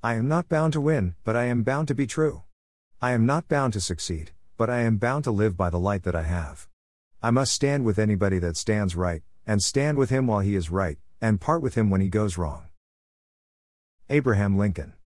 I am not bound to win, but I am bound to be true. I am not bound to succeed, but I am bound to live by the light that I have. I must stand with anybody that stands right, and stand with him while he is right, and part with him when he goes wrong. Abraham Lincoln